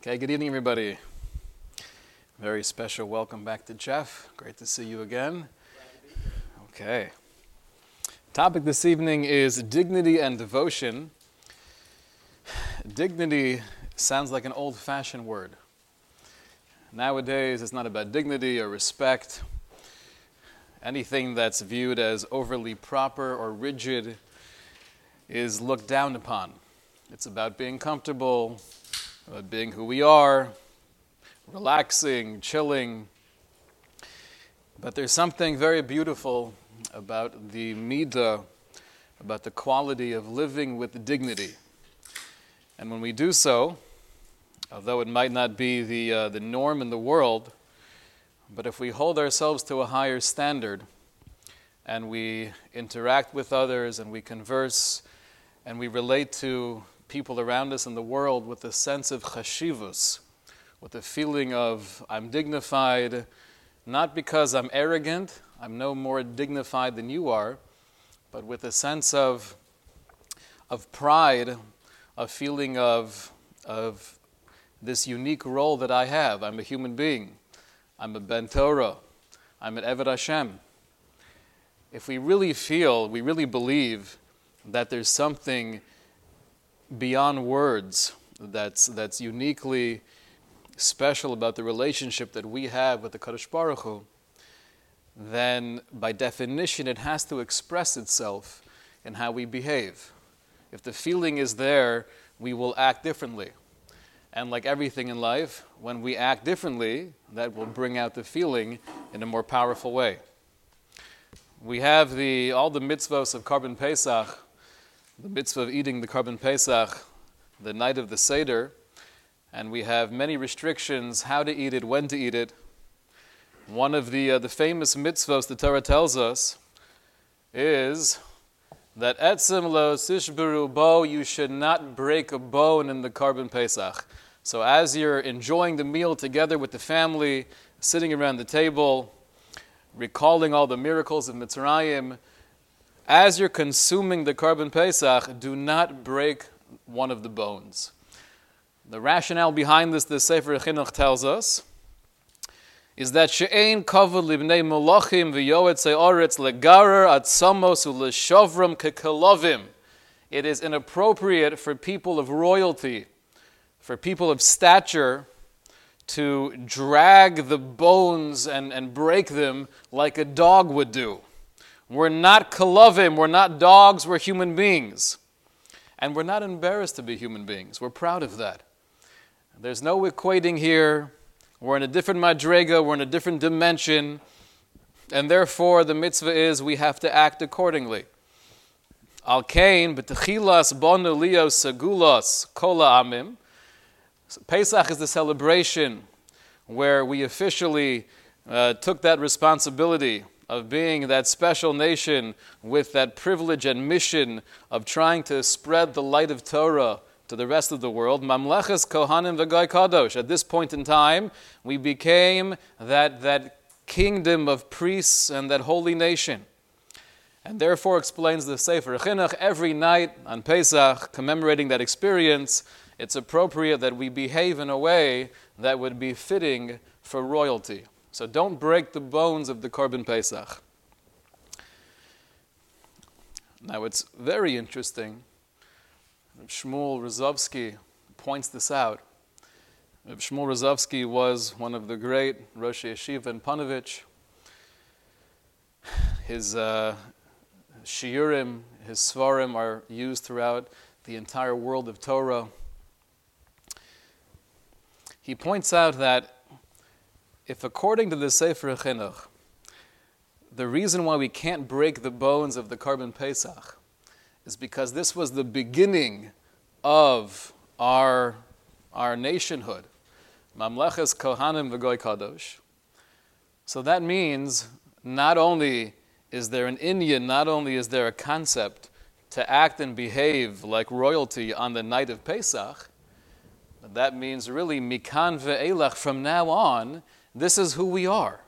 Okay, good evening, everybody. Very special welcome back to Jeff. Great to see you again. Okay. Topic this evening is dignity and devotion. Dignity sounds like an old fashioned word. Nowadays, it's not about dignity or respect. Anything that's viewed as overly proper or rigid is looked down upon. It's about being comfortable, about being who we are, relaxing, chilling. But there's something very beautiful about the midah, about the quality of living with dignity. And when we do so, although it might not be the, uh, the norm in the world, but if we hold ourselves to a higher standard and we interact with others and we converse and we relate to people around us in the world with a sense of chashivus, with a feeling of I'm dignified, not because I'm arrogant, I'm no more dignified than you are, but with a sense of, of pride, a feeling of, of this unique role that I have. I'm a human being. I'm a Ben Torah. I'm an Eved Hashem. If we really feel, we really believe that there's something beyond words that's, that's uniquely special about the relationship that we have with the Kadosh Baruch Hu, then by definition it has to express itself in how we behave. If the feeling is there, we will act differently. And like everything in life, when we act differently, that will bring out the feeling in a more powerful way. We have the, all the mitzvahs of Korban Pesach the mitzvah of eating the Korban Pesach the night of the Seder, and we have many restrictions how to eat it, when to eat it. One of the, uh, the famous mitzvahs the Torah tells us is that etzem lo sishberu bo, you should not break a bone in the Korban Pesach. So as you're enjoying the meal together with the family, sitting around the table, recalling all the miracles of Mitzrayim, as you're consuming the Korban Pesach, do not break one of the bones. The rationale behind this, the Sefer Chinuch tells us, is that she'ein kavod libnei malachim v'yoetze oretz legarer atzamos u'leshovram kekelovim. It is inappropriate for people of royalty, for people of stature, to drag the bones and, and break them like a dog would do. We're not kalovim, we're not dogs, we're human beings. And we're not embarrassed to be human beings. We're proud of that. There's no equating here. We're in a different madrega, we're in a different dimension. And therefore, the mitzvah is we have to act accordingly. Al kain b'techilas bonu leo segulas kola amim. Pesach is the celebration where we officially uh, took that responsibility of being that special nation with that privilege and mission of trying to spread the light of Torah to the rest of the world. Mamleches Kohanim v'Goy Kadosh. At this point in time, we became that, that kingdom of priests and that holy nation. And therefore explains the Sefer Chinuch every night on Pesach, commemorating that experience, it's appropriate that we behave in a way that would be fitting for royalty. So don't break the bones of the Korban Pesach. Now it's very interesting. Shmuel Rozovsky points this out. Shmuel Rozovsky was one of the great Rosh Yeshiva in Ponevezh. His uh, shiurim, his svarim are used throughout the entire world of Torah. He points out that if according to the Sefer Chinuch, the reason why we can't break the bones of the Korban Pesach is because this was the beginning of our, our nationhood. Mamleches Kohanim v'goy kadosh. So that means not only is there an inyan, not only is there a concept to act and behave like royalty on the night of Pesach, but that means really mikan ve'elach from now on, this is who we are.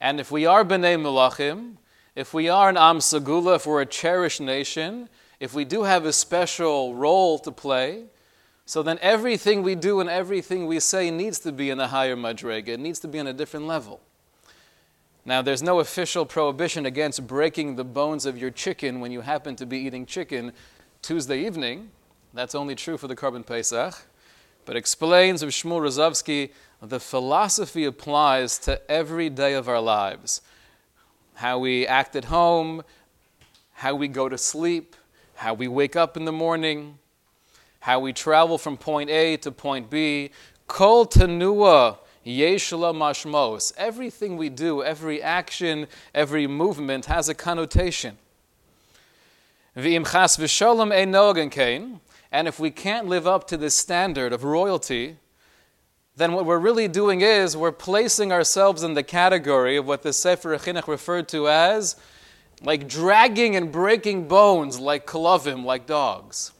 And if we are B'nai Melachim, if we are an Am Segula, if we're a cherished nation, if we do have a special role to play, So then everything we do and everything we say needs to be in a higher madrega. It needs to be on a different level. Now, there's no official prohibition against breaking the bones of your chicken when you happen to be eating chicken Tuesday evening. That's only true for the Korban Pesach. But explains of Shmuel Rozovsky, the philosophy applies to every day of our lives. How we act at home, how we go to sleep, how we wake up in the morning, how we travel from point A to point B. Kol tenua yeshla mashmos. Everything we do, every action, every movement has a connotation. And if we can't live up to this standard of royalty, then what we're really doing is we're placing ourselves in the category of what the Sefer Chinuch referred to as like dragging and breaking bones like kalavim, like dogs.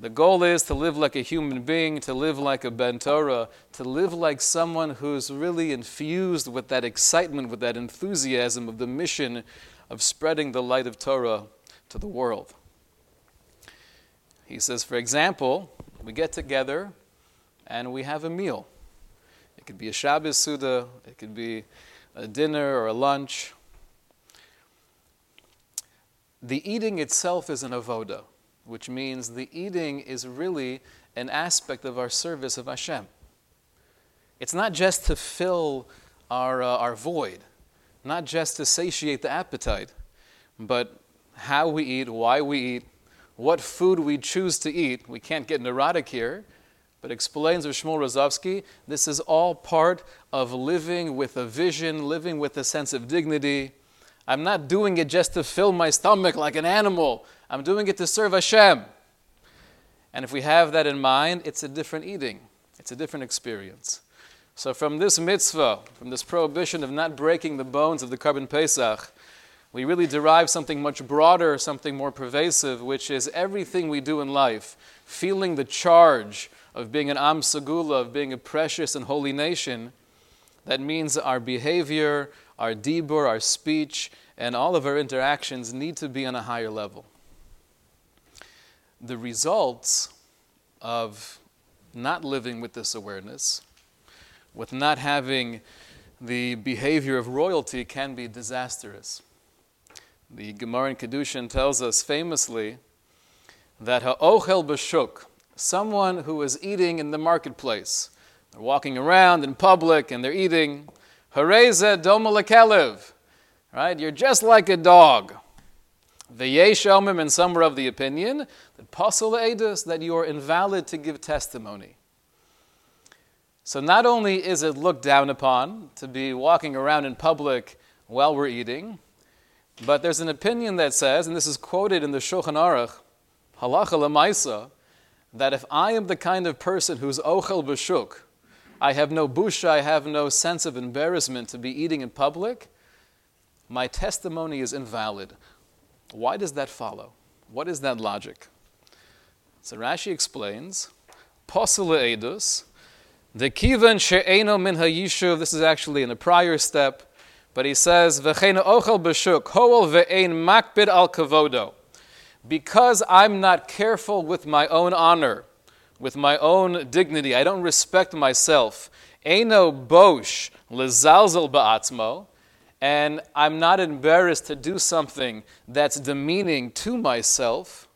The goal is to live like a human being, to live like a Ben Torah, to live like someone who's really infused with that excitement, with that enthusiasm of the mission of spreading the light of Torah to the world. He says, for example, we get together and we have a meal. It could be a Shabbos Suda, it could be a dinner or a lunch. The eating itself is an avoda which means the eating is really an aspect of our service of Hashem. It's not just to fill our, uh, our void, not just to satiate the appetite, but how we eat, why we eat, what food we choose to eat. We can't get neurotic here, but explains of Shmuel Rozovsky, this is all part of living with a vision, living with a sense of dignity. I'm not doing it just to fill my stomach like an animal. I'm doing it to serve Hashem. And if we have that in mind, it's a different eating, it's a different experience. So, from this mitzvah, from this prohibition of not breaking the bones of the Korban Pesach, we really derive something much broader, something more pervasive, which is everything we do in life, feeling the charge of being an Am Segula, of being a precious and holy nation. That means our behavior, our dibur, our speech, and all of our interactions need to be on a higher level the results of not living with this awareness, with not having the behavior of royalty, can be disastrous. The Gemara in Kedushin tells us famously that ha'ochel b'shuk, someone who is eating in the marketplace, they're walking around in public and they're eating, hareza doma right? You're just like a dog. The Yeshomim, and some are of the opinion that pasul edus that you are invalid to give testimony. So not only is it looked down upon to be walking around in public while we're eating, but there's an opinion that says, and this is quoted in the Shulchan Aruch, halacha lemaisa, that if I am the kind of person who's ochel b'shuk, I have no busha, I have no sense of embarrassment to be eating in public, my testimony is invalid. Why does that follow? What is that logic? So Rashi explains, Posula edus, the kivan she'eno min ha'yishuv, this is actually in a prior step, but he says, V'cheina ochel b'shuk, hoel ve'ein makbid al kavodo. Because I'm not careful with my own honor, with my own dignity, I don't respect myself. Eno bosh lezalzel ba'atzmo, and I'm not embarrassed to do something that's demeaning to myself,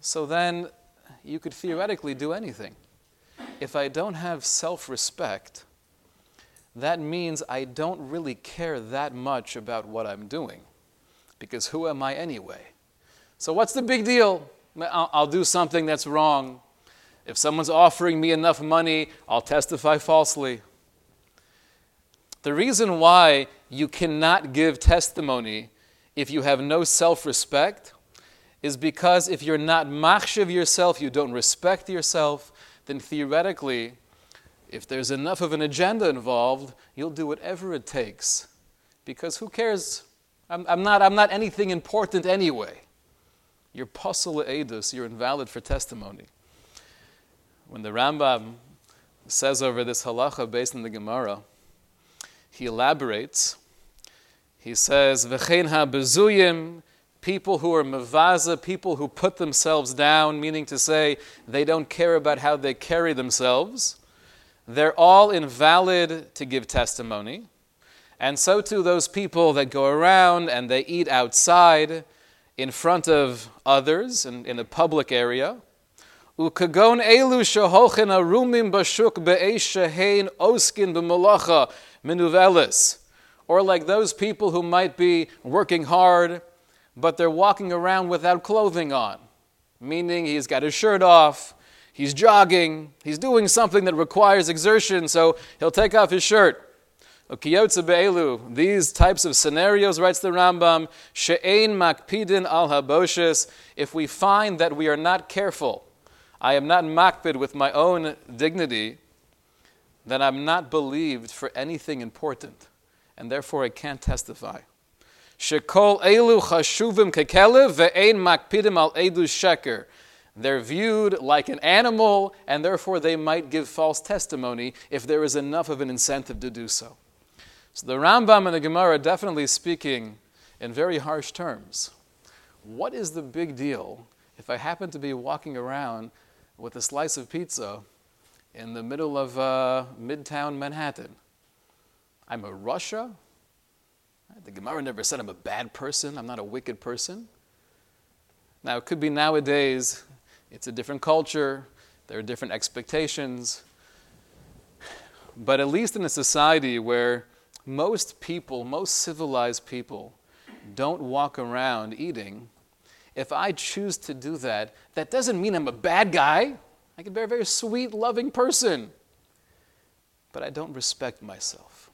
so then you could theoretically do anything. If I don't have self respect, that means I don't really care that much about what I'm doing. Because who am I anyway? So, what's the big deal? I'll, I'll do something that's wrong. If someone's offering me enough money, I'll testify falsely. The reason why you cannot give testimony if you have no self respect is because if you're not machshav yourself, you don't respect yourself, then theoretically, if there's enough of an agenda involved, you'll do whatever it takes. Because who cares? I'm, I'm not, I'm not anything important anyway. You're pasul edus, you're invalid for testimony. When the Rambam says over this halacha based on the Gemara, he elaborates. He says, "V'chein ha bezuyim people who are mavaza, people who put themselves down, meaning to say they don't care about how they carry themselves, they're all invalid to give testimony. And so too those people that go around and they eat outside in front of others in, in a public area. Ukagon elu arumim bashuk oskin b'malacha minuvelis. Or like those people who might be working hard, but they're walking around without clothing on. Meaning he's got his shirt off, he's jogging, he's doing something that requires exertion, so he'll take off his shirt. These types of scenarios, writes the Rambam, she'ein makpidin al haboshes, if we find that we are not careful, I am not makpid with my own dignity, then I'm not believed for anything important, and therefore I can't testify. Shekol elu chashuvim kekelev ve'ein makpidim al edu sheker. They're viewed like an animal, and therefore they might give false testimony if there is enough of an incentive to do so. So the Rambam and the Gemara are definitely speaking in very harsh terms. What is the big deal if I happen to be walking around with a slice of pizza in the middle of uh, midtown Manhattan? I'm a rasha. The Gemara never said I'm a bad person, I'm not a wicked person. Now, it could be nowadays, it's a different culture, there are different expectations. But at least in a society where most people, most civilized people, don't walk around eating. If I choose to do that, that doesn't mean I'm a bad guy. I can be a very sweet, loving person. But I don't respect myself.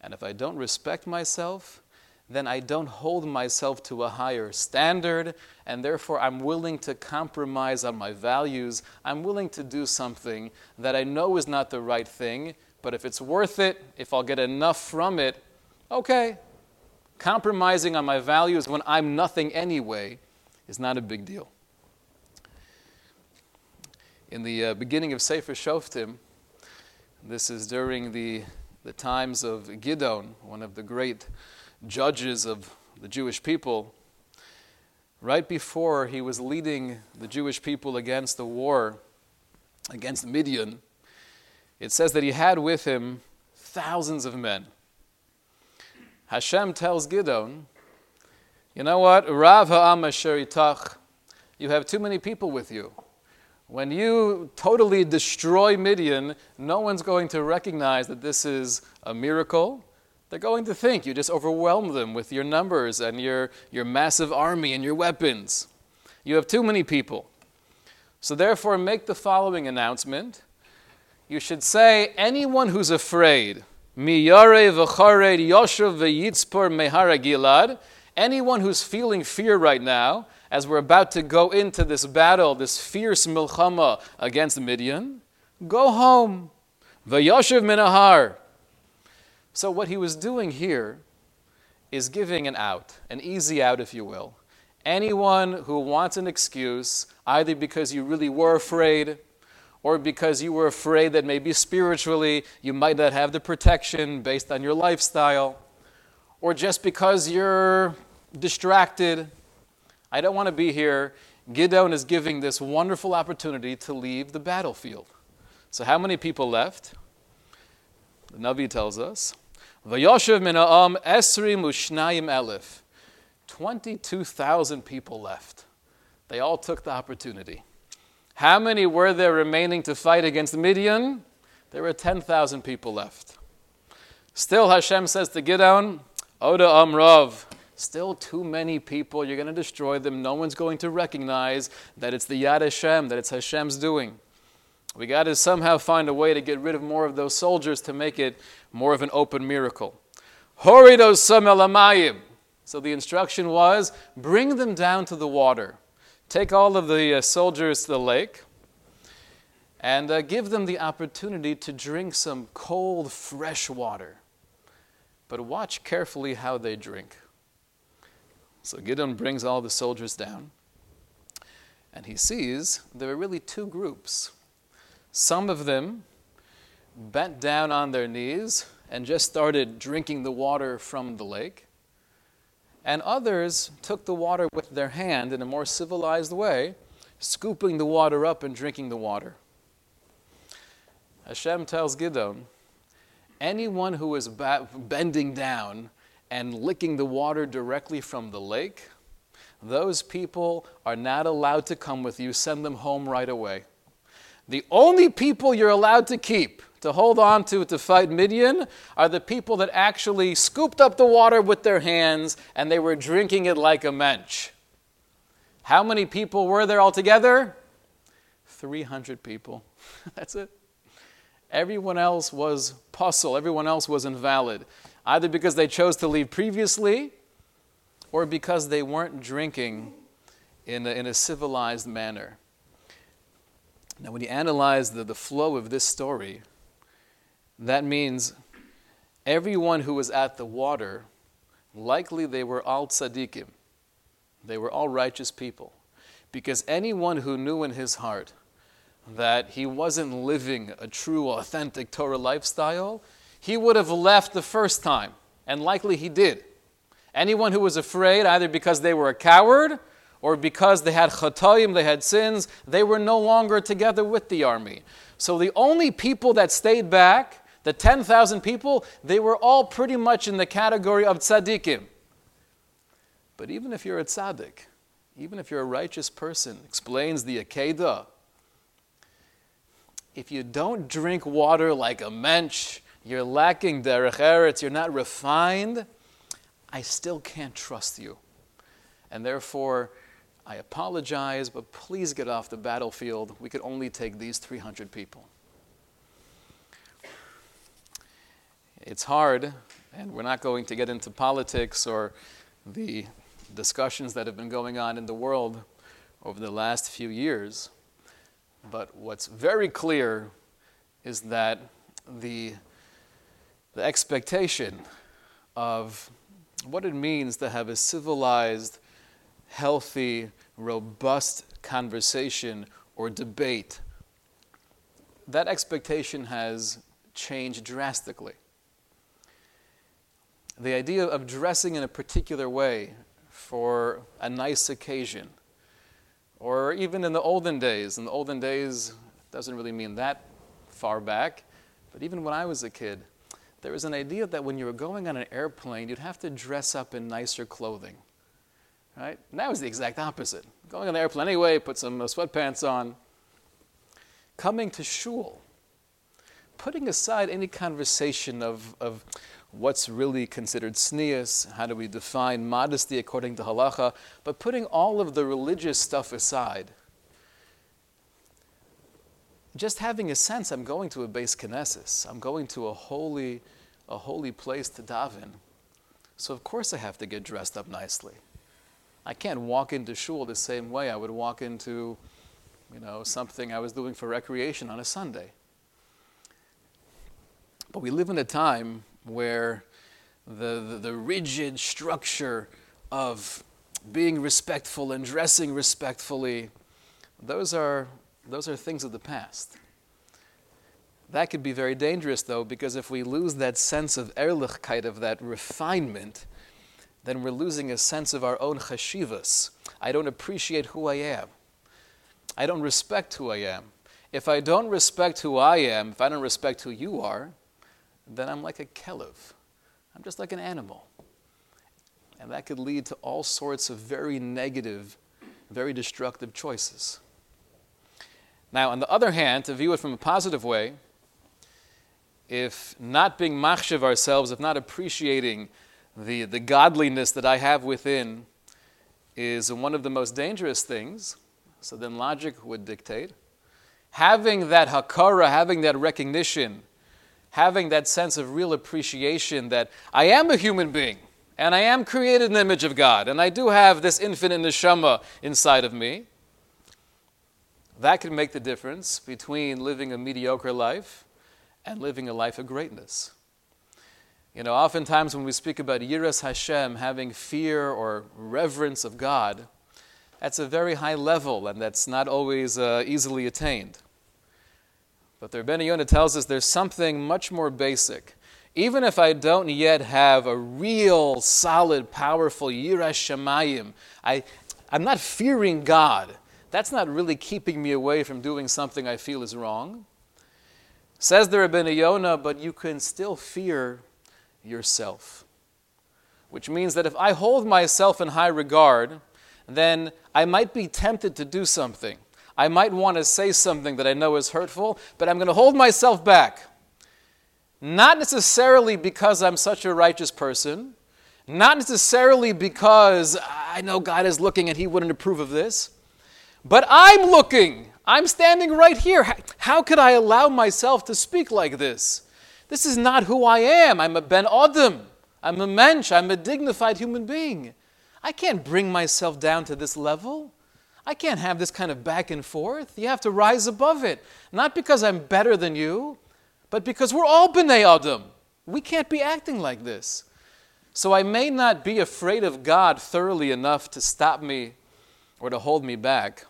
And if I don't respect myself, then I don't hold myself to a higher standard, and therefore I'm willing to compromise on my values. I'm willing to do something that I know is not the right thing but if it's worth it, if I'll get enough from it, okay. Compromising on my values when I'm nothing anyway is not a big deal. In the uh, beginning of Sefer Shoftim, this is during the, the times of Gidon, one of the great judges of the Jewish people. Right before he was leading the Jewish people against the war against Midian, it says that he had with him thousands of men. Hashem tells Gidon, you know what? Rav ha'am You have too many people with you. When you totally destroy Midian, no one's going to recognize that this is a miracle. They're going to think you just overwhelmed them with your numbers and your, your massive army and your weapons. You have too many people. So, therefore, make the following announcement you should say, anyone who's afraid, gilad, anyone who's feeling fear right now, as we're about to go into this battle, this fierce milchama against Midian, go home. V'yoshev minahar. So what he was doing here is giving an out, an easy out, if you will. Anyone who wants an excuse, either because you really were afraid, or because you were afraid that maybe spiritually you might not have the protection based on your lifestyle, or just because you're distracted. I don't want to be here. Gidon is giving this wonderful opportunity to leave the battlefield. So, how many people left? The Navi tells us, Vayoshev mina'am esri mushnayim elif. 22,000 people left. They all took the opportunity. How many were there remaining to fight against Midian? There were 10,000 people left. Still, Hashem says to Gidon, Oda Amrav, still too many people. You're going to destroy them. No one's going to recognize that it's the Yad Hashem, that it's Hashem's doing. We got to somehow find a way to get rid of more of those soldiers to make it more of an open miracle. Horidos Samelamayim. So the instruction was bring them down to the water. Take all of the uh, soldiers to the lake and uh, give them the opportunity to drink some cold, fresh water. But watch carefully how they drink. So Gideon brings all the soldiers down, and he sees there are really two groups. Some of them bent down on their knees and just started drinking the water from the lake. And others took the water with their hand in a more civilized way, scooping the water up and drinking the water. Hashem tells Gidon, anyone who is ba- bending down and licking the water directly from the lake, those people are not allowed to come with you. Send them home right away. The only people you're allowed to keep, to hold on to, to fight Midian, are the people that actually scooped up the water with their hands and they were drinking it like a mensch. How many people were there altogether? 300 people. That's it. Everyone else was pasul, everyone else was invalid, either because they chose to leave previously or because they weren't drinking in a, in a civilized manner. Now, when you analyze the, the flow of this story, that means everyone who was at the water, likely they were all tzaddikim. They were all righteous people. Because anyone who knew in his heart that he wasn't living a true, authentic Torah lifestyle, he would have left the first time, and likely he did. Anyone who was afraid, either because they were a coward or because they had chatoim, they had sins, they were no longer together with the army. So the only people that stayed back, the 10,000 people, they were all pretty much in the category of tzaddikim. But even if you're a tzaddik, even if you're a righteous person, explains the Akedah, if you don't drink water like a mensch, you're lacking derech eretz, you're not refined, I still can't trust you. And therefore, I apologize, but please get off the battlefield. We could only take these 300 people. It's hard, and we're not going to get into politics or the discussions that have been going on in the world over the last few years. But what's very clear is that the, the expectation of what it means to have a civilized, healthy, robust conversation or debate, that expectation has changed drastically. The idea of dressing in a particular way for a nice occasion, or even in the olden days, in the olden days, doesn't really mean that far back, but even when I was a kid, there was an idea that when you were going on an airplane, you'd have to dress up in nicer clothing. Right? And that was the exact opposite. Going on an airplane anyway, put some uh, sweatpants on. Coming to shul, putting aside any conversation of, of what's really considered tznius, how do we define modesty according to halacha, but putting all of the religious stuff aside, just having a sense I'm going to a beis knesses, I'm going to a holy, a holy place to daven. So of course I have to get dressed up nicely. I can't walk into shul the same way I would walk into, you know, something I was doing for recreation on a Sunday. But we live in a time where the, the, the rigid structure of being respectful and dressing respectfully, those are, those are things of the past. That could be very dangerous, though, because if we lose that sense of ehrlichkeit, of that refinement, then we're losing a sense of our own chashivus. I don't appreciate who I am. I don't respect who I am. If I don't respect who I am, if I don't respect who you are, then I'm like a kelev. I'm just like an animal. And that could lead to all sorts of very negative, very destructive choices. Now, on the other hand, to view it from a positive way, if not being machshav ourselves, if not appreciating the, the godliness that I have within is one of the most dangerous things, so then logic would dictate. Having that hakara, having that recognition, having that sense of real appreciation that I am a human being and I am created in the image of God and I do have this infinite neshama inside of me, that can make the difference between living a mediocre life and living a life of greatness. You know, oftentimes when we speak about Yiras Hashem, having fear or reverence of God, that's a very high level and that's not always uh, easily attained. But the Rebbeinu Yonah tells us there's something much more basic. even if I don't yet have a real, solid, powerful Yiras Shamayim, I, I'm not fearing God. That's not really keeping me away from doing something I feel is wrong. Says the Rabbeinu Yonah, but you can still fear yourself. Which means that if I hold myself in high regard, then I might be tempted to do something. I might want to say something that I know is hurtful, but I'm going to hold myself back. Not necessarily because I'm such a righteous person, not necessarily because I know God is looking and He wouldn't approve of this, but I'm looking. I'm standing right here. How could I allow myself to speak like this? This is not who I am. I'm a Ben Adam. I'm a mensch. I'm a dignified human being. I can't bring myself down to this level. I can't have this kind of back and forth. You have to rise above it. Not because I'm better than you, but because we're all B'nai Adam. We can't be acting like this. So I may not be afraid of God thoroughly enough to stop me or to hold me back,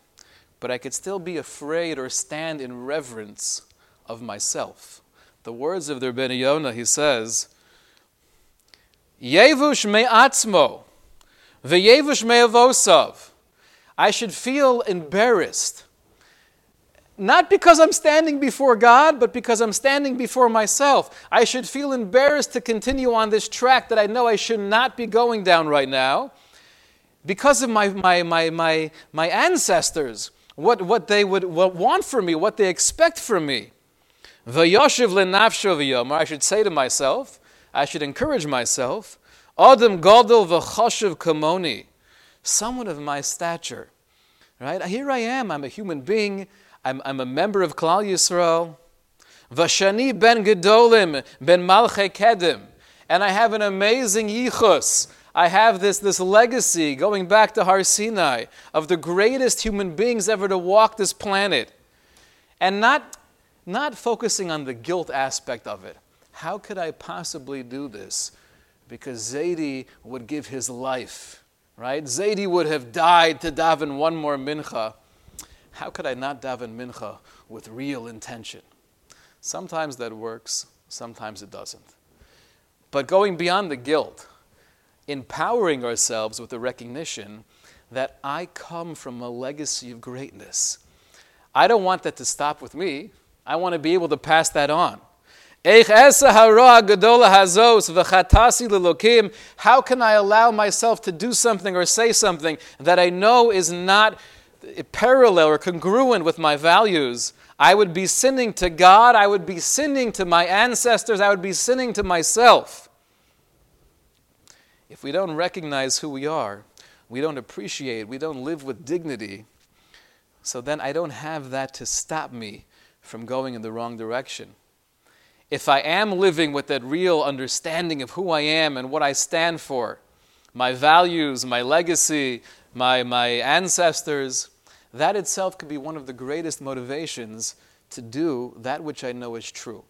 but I could still be afraid or stand in reverence of myself. The words of the Rebbeinu Yonah, he says, Yevush me'atzmo, ve'yevush me'avosav. I should feel embarrassed not because I'm standing before God, but because I'm standing before myself. I should feel embarrassed to continue on this track that I know I should not be going down right now because of my, my, my, my, my ancestors, what, what they would what want from me, what they expect from me. V'yoshiv lenafsho v'yomar, I should say to myself, I should encourage myself, Adam gadol v'choshev kamoni, someone of my stature. Right? Here I am, I'm a human being. I'm, I'm a member of Klal Yisrael. Vashani ben Gedolim ben Malche Kedim. And I have an amazing yichus. I have this, this legacy going back to Har Sinai of the greatest human beings ever to walk this planet. And not, not focusing on the guilt aspect of it. How could I possibly do this? Because Zaidi would give his life, right? Zaidi would have died to daven one more mincha how could I not daven mincha with real intention? Sometimes that works, sometimes it doesn't. But going beyond the guilt, empowering ourselves with the recognition that I come from a legacy of greatness. I don't want that to stop with me. I want to be able to pass that on. How can I allow myself to do something or say something that I know is not parallel or congruent with my values, I would be sinning to God, I would be sinning to my ancestors, I would be sinning to myself. If we don't recognize who we are, we don't appreciate, we don't live with dignity, so then I don't have that to stop me from going in the wrong direction. If I am living with that real understanding of who I am and what I stand for, my values, my legacy, my, my ancestors, that itself could be one of the greatest motivations to do that which I know is true.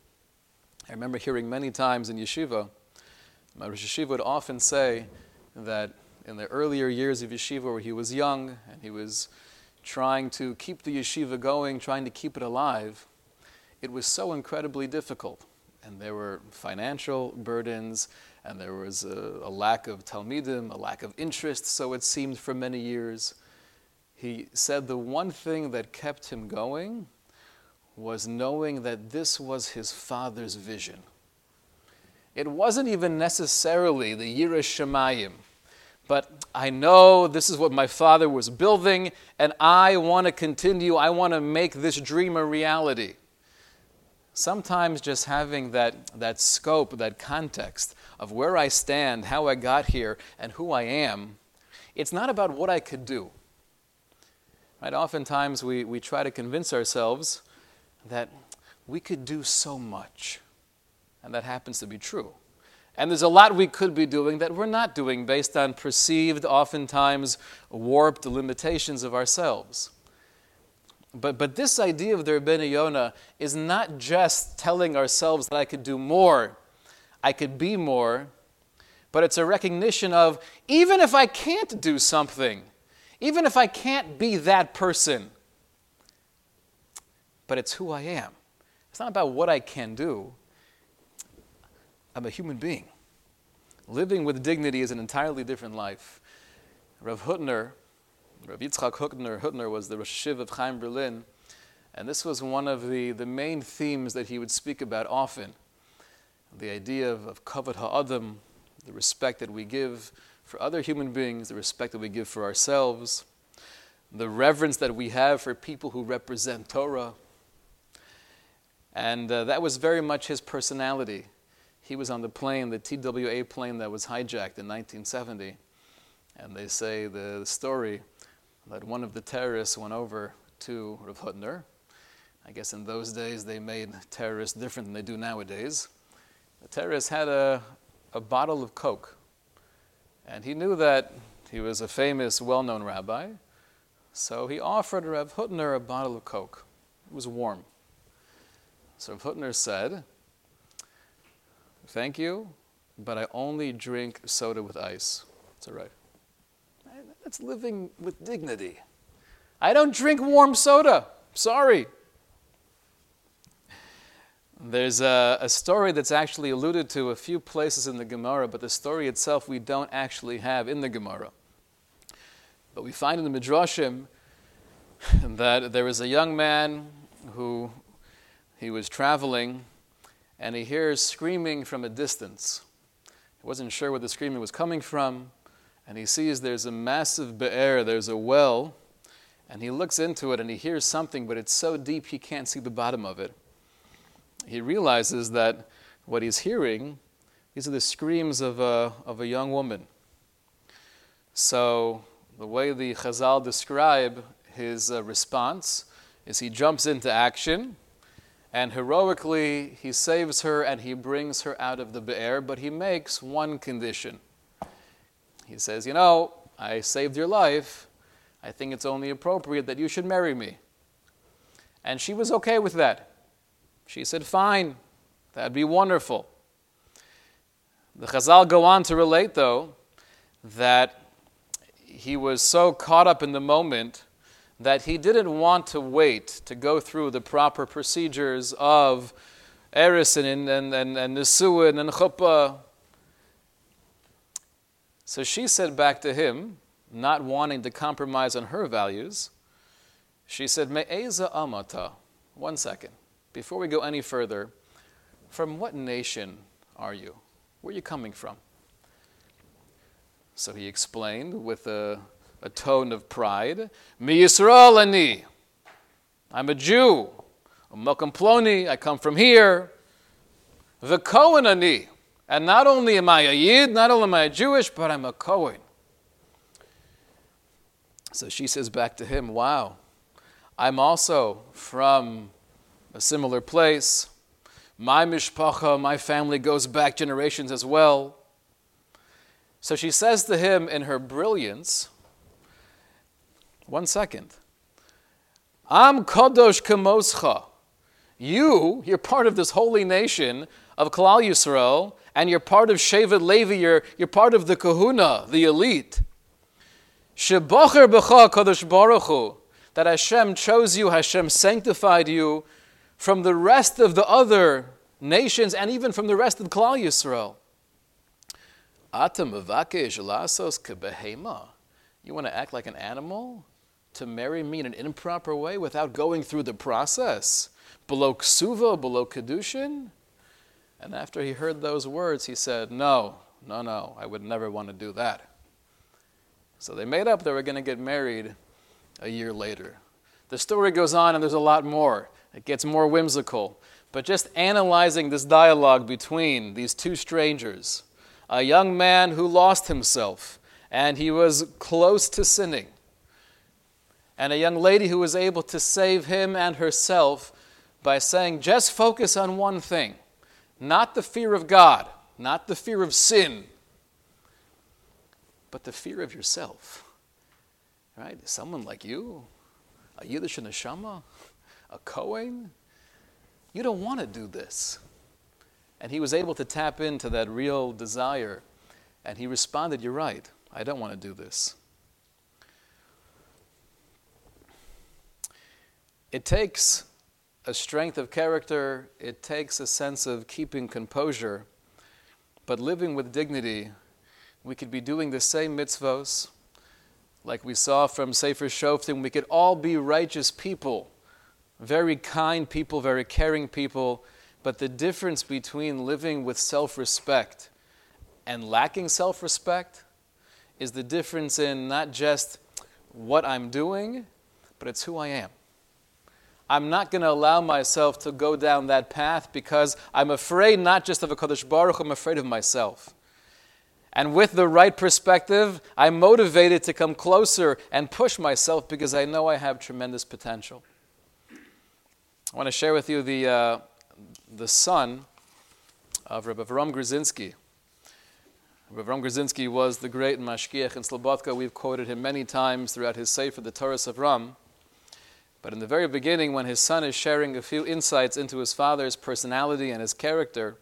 I remember hearing many times in yeshiva, my Rosh Yeshiva would often say that in the earlier years of yeshiva, where he was young and he was trying to keep the yeshiva going, trying to keep it alive, it was so incredibly difficult. And there were financial burdens, and there was a, a lack of talmidim, a lack of interest, so it seemed for many years he said the one thing that kept him going was knowing that this was his father's vision. It wasn't even necessarily the Shemayim, but I know this is what my father was building, and I want to continue. I want to make this dream a reality. Sometimes just having that, that scope, that context of where I stand, how I got here, and who I am, it's not about what I could do. Right? Oftentimes we, we try to convince ourselves that we could do so much, and that happens to be true. And there's a lot we could be doing that we're not doing based on perceived, oftentimes warped limitations of ourselves. But, but this idea of the Rebbeinu Yonah is not just telling ourselves that I could do more, I could be more, but it's a recognition of even if I can't do something, even if I can't be that person, but it's who I am. It's not about what I can do. I'm a human being. Living with dignity is an entirely different life. Rav Hutner, Rav Yitzchak Hutner, Hutner was the Rosh of Chaim Berlin, and this was one of the, the main themes that he would speak about often. The idea of, of kavod ha'adam, the respect that we give for other human beings, the respect that we give for ourselves, the reverence that we have for people who represent Torah. And uh, that was very much his personality. He was on the plane, the TWA plane that was hijacked in 1970. And they say the, the story that one of the terrorists went over to Rav Hutner. I guess in those days they made terrorists different than they do nowadays. The terrorist had a, a bottle of Coke. And he knew that he was a famous, well known rabbi. So he offered Rav Hutner a bottle of Coke. It was warm. So Rav Hutner said, Thank you, but I only drink soda with ice. It's all right. That's living with dignity. I don't drink warm soda. Sorry. There's a, a, story that's actually alluded to a few places in the Gemara, but the story itself we don't actually have in the Gemara. But we find in the Midrashim that there was a young man who he was traveling and he hears screaming from a distance. He wasn't sure where the screaming was coming from, and he sees there's a massive be'er, there's a well, and he looks into it and he hears something, but it's so deep he can't see the bottom of it. He realizes that what he's hearing, these are the screams of a, of a young woman. So, the way the Chazal describe his uh, response is he jumps into action and heroically he saves her and he brings her out of the be'er, but he makes one condition. He says, You know, I saved your life. I think it's only appropriate that you should marry me. And she was okay with that. She said, Fine, that'd be wonderful. The Chazal go on to relate, though, that he was so caught up in the moment that he didn't want to wait to go through the proper procedures of eris and, and, and, and Nisuin and Chuppah. So she said back to him, not wanting to compromise on her values, she said, Me'eza amata. One second. Before we go any further, from what nation are you? Where are you coming from? So he explained with a a tone of pride. Mi Yisrael ani. I'm a Jew. Malcolm Ploni, I come from here. The Cohen ani. And not only am I a Yid, not only am I Jewish, but I'm a Cohen. So she says back to him, Wow, I'm also from a similar place. My mishpacha, my family goes back generations as well. So she says to him in her brilliance, one second. I'm kadosh kamoscha. You, you're part of this holy nation of Klal Yisrael, and you're part of Shevet Levi, you're, you're part of the kahuna, the elite. Shebacher b'cha kadosh baruch Hu, that Hashem chose you, Hashem sanctified you from the rest of the other nations and even from the rest of Klal Yisrael. Atam avakesh. You want to act like an animal? to marry me in an improper way without going through the process? Below ksuva, below kedushin? And after he heard those words, he said, No, no, no, I would never want to do that. So they made up they were going to get married a year later. The story goes on, and there's a lot more. It gets more whimsical. But just analyzing this dialogue between these two strangers, a young man who lost himself and he was close to sinning, and a young lady who was able to save him and herself by saying, just focus on one thing not the fear of God, not the fear of sin, but the fear of yourself. Right? Someone like you, a Yiddish neshama, a Kohen, you don't want to do this. And he was able to tap into that real desire, and he responded, You're right, I don't want to do this. It takes a strength of character, it takes a sense of keeping composure but living with dignity, we could be doing the same mitzvos, like we saw from Sefer Shoftim. We could all be righteous people, very kind people, very caring people. But the difference between living with self respect and lacking self respect is the difference in not just what I'm doing, but it's who I am. I'm not going to allow myself to go down that path because I'm afraid not just of a Kadosh Baruch, I'm afraid of myself. And with the right perspective, I'm motivated to come closer and push myself because I know I have tremendous potential. I want to share with you the, uh, the son of Rabbi Avram Grodzinski. Rabbi Avram Grodzinski was the great mashgiach in Slobodka. We've quoted him many times throughout his Sefer, the Toras Avraham. But in the very beginning, when his son is sharing a few insights into his father's personality and his character,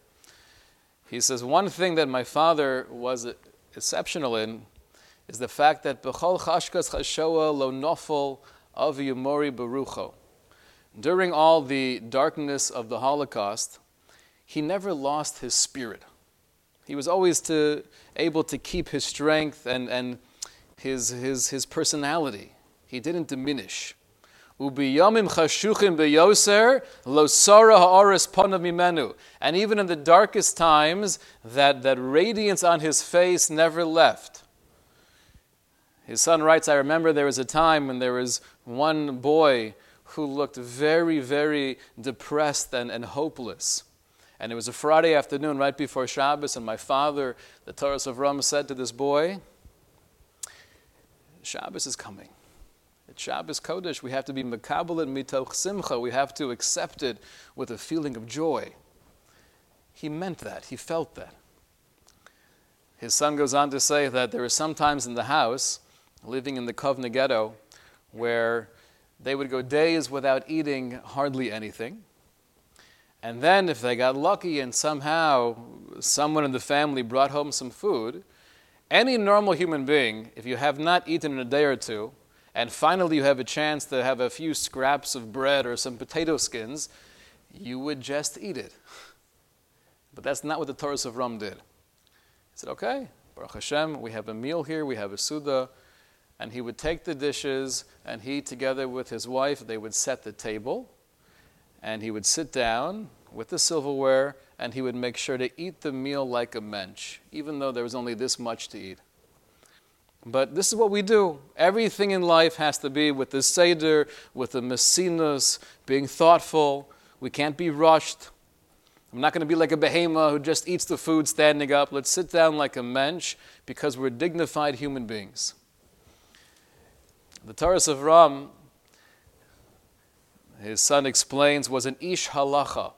he says, One thing that my father was exceptional in is the fact that Bechol Chashkas Chashoa Lo Nofel Av Yumori Barucho. During all the darkness of the Holocaust, he never lost his spirit. He was always to, able to keep his strength and, and his, his, his personality. He didn't diminish. Ubiyamim chashuchim beyoser lo ha'aris mimenu. And even in the darkest times, that, that radiance on his face never left. His son writes, I remember there was a time when there was one boy who looked very, very depressed and, and hopeless. And it was a Friday afternoon right before Shabbos, and my father, the Toras Avraham, said to this boy, Shabbos is coming. It's Shabbos Kodesh. We have to be mekabel and mitoch simcha. We have to accept it with a feeling of joy. He meant that. He felt that. His son goes on to say that there are some times in the house, living in the Kovna ghetto, where they would go days without eating hardly anything. And then, if they got lucky and somehow someone in the family brought home some food, any normal human being, if you have not eaten in a day or two, and finally you have a chance to have a few scraps of bread or some potato skins, you would just eat it. But that's not what the Toras Avraham did. He said, okay, Baruch Hashem, we have a meal here, we have a Suda. And he would take the dishes, and he, together with his wife, they would set the table. And he would sit down with the silverware, and he would make sure to eat the meal like a mensch, even though there was only this much to eat. But this is what we do. Everything in life has to be with the Seder, with the Messinus, being thoughtful. We can't be rushed. I'm not going to be like a behemoth who just eats the food standing up. Let's sit down like a mensch because we're dignified human beings. The Toras Avraham, his son explains, was an ish halacha,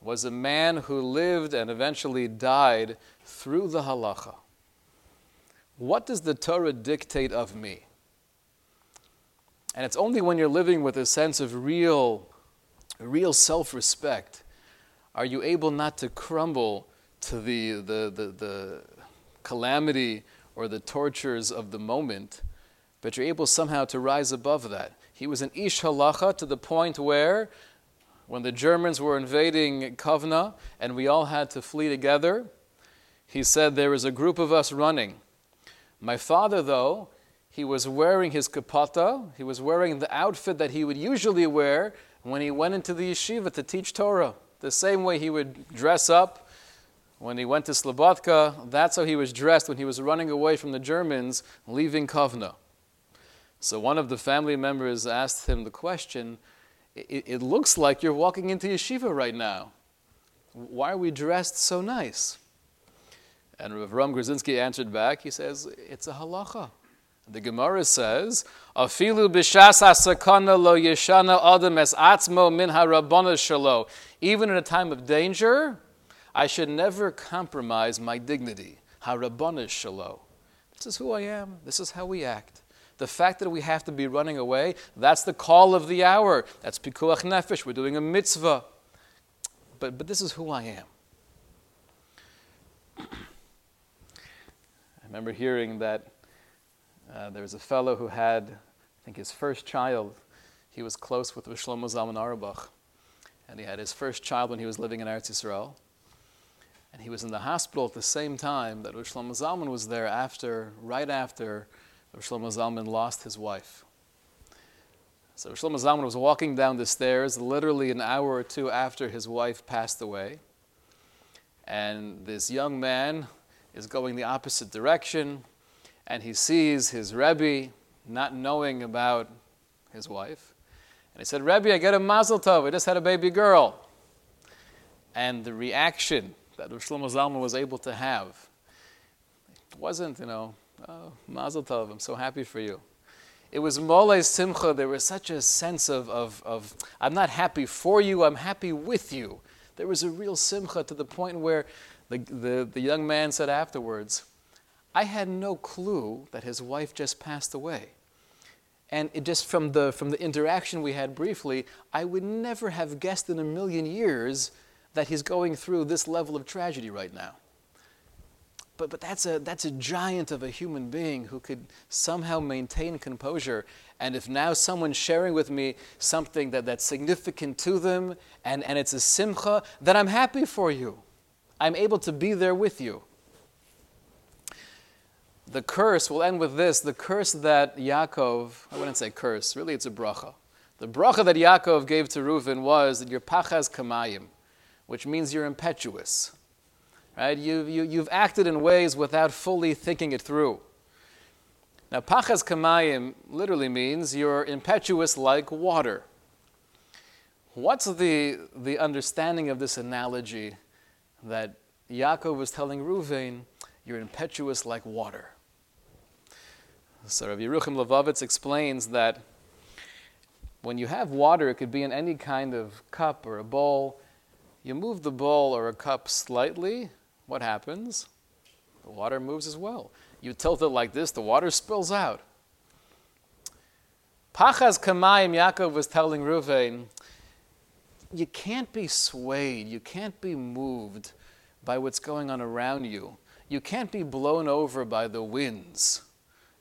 was a man who lived and eventually died through the halacha. What does the Torah dictate of me? And it's only when you're living with a sense of real, real self respect are you able not to crumble to the, the, the, the calamity or the tortures of the moment, but you're able somehow to rise above that. He was an ish halacha to the point where, when the Germans were invading Kovna and we all had to flee together, he said, There was a group of us running my father, though, he was wearing his kapata, he was wearing the outfit that he would usually wear when he went into the yeshiva to teach Torah. The same way he would dress up when he went to Slobodka, that's how he was dressed when he was running away from the Germans, leaving Kovna. So one of the family members asked him the question it, it looks like you're walking into yeshiva right now. Why are we dressed so nice? And Rav Ram Grodzinski answered back, he says, it's a halacha. The Gemara says, "Afilu b'shas asakana lo yeshana adam es atzmo min harabana shalo." Even in a time of danger, I should never compromise my dignity. Harabana shalo. This is who I am. This is how we act. The fact that we have to be running away, that's the call of the hour. That's pikuach nefesh. We're doing a mitzvah. But, but this is who I am. Remember hearing that uh, there was a fellow who had, I think, his first child. He was close with Shlomo Zalman and he had his first child when he was living in Eretz Yisrael. And he was in the hospital at the same time that Shlomo Zalman was there after, right after Shlomo Zalman lost his wife. So Shlomo Zalman was walking down the stairs literally an hour or two after his wife passed away. And this young man is going the opposite direction, and he sees his Rebbe not knowing about his wife. And he said, Rebbe, I get a mazel tov. I just had a baby girl. And the reaction that Rosh Shlomo Zalman was able to have wasn't, you know, oh, mazel tov, I'm so happy for you. It was mole simcha. There was such a sense of, of, of, I'm not happy for you, I'm happy with you. There was a real simcha to the point where the, the, the young man said afterwards, I had no clue that his wife just passed away. And it just from the, from the interaction we had briefly, I would never have guessed in a million years that he's going through this level of tragedy right now. But, but that's, a, that's a giant of a human being who could somehow maintain composure. And if now someone's sharing with me something that, that's significant to them and, and it's a simcha, then I'm happy for you. I'm able to be there with you. The curse, we'll end with this the curse that Yaakov, I wouldn't say curse, really it's a bracha. The bracha that Yaakov gave to Reuven was that you're pachas kamayim, which means you're impetuous. Right? You, you, you've acted in ways without fully thinking it through. Now, pachas kamayim literally means you're impetuous like water. What's the, the understanding of this analogy that Yaakov was telling Reuven, you're impetuous like water? So Rabbi Yerucham Levovitz explains that when you have water, it could be in any kind of cup or a bowl. You move the bowl or a cup slightly, what happens? The water moves as well. You tilt it like this, the water spills out. Pachas Kamayim, Yaakov was telling Reuven, you can't be swayed, you can't be moved by what's going on around you. You can't be blown over by the winds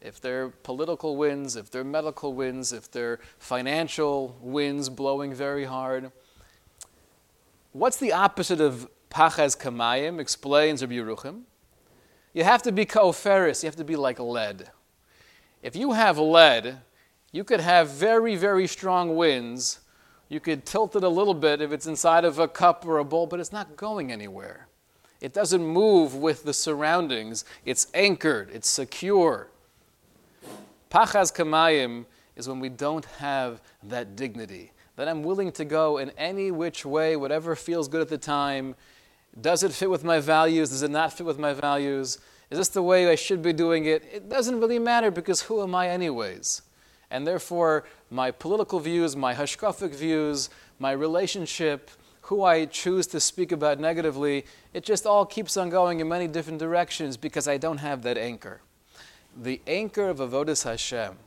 if they're political winds, if they're medical winds, if they're financial winds blowing very hard. What's the opposite of pachas kamayim? Explains Rabbi Yerucham. You have to be koferis, you have to be like lead. If you have lead, you could have very, very strong winds. You could tilt it a little bit if it's inside of a cup or a bowl, but it's not going anywhere. It doesn't move with the surroundings. It's anchored, it's secure. Pachas kamayim is when we don't have that dignity. That I'm willing to go in any which way, whatever feels good at the time. Does it fit with my values? Does it not fit with my values? Is this the way I should be doing it? It doesn't really matter because who am I, anyways? And therefore, my political views, my hashkafic views, my relationship, who I choose to speak about negatively, it just all keeps on going in many different directions because I don't have that anchor the anchor of Avodas Hashem,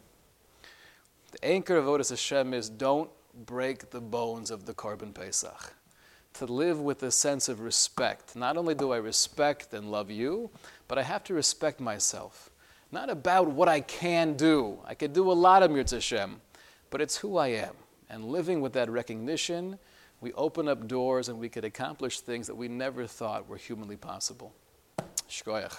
the anchor of Avodas Hashem is don't break the bones of the Korban Pesach. To live with a sense of respect. Not only do I respect and love you, but I have to respect myself. Not about what I can do. I could do a lot of Mirz Hashem, but it's who I am. And living with that recognition, we open up doors and we could accomplish things that we never thought were humanly possible. Shkoyach.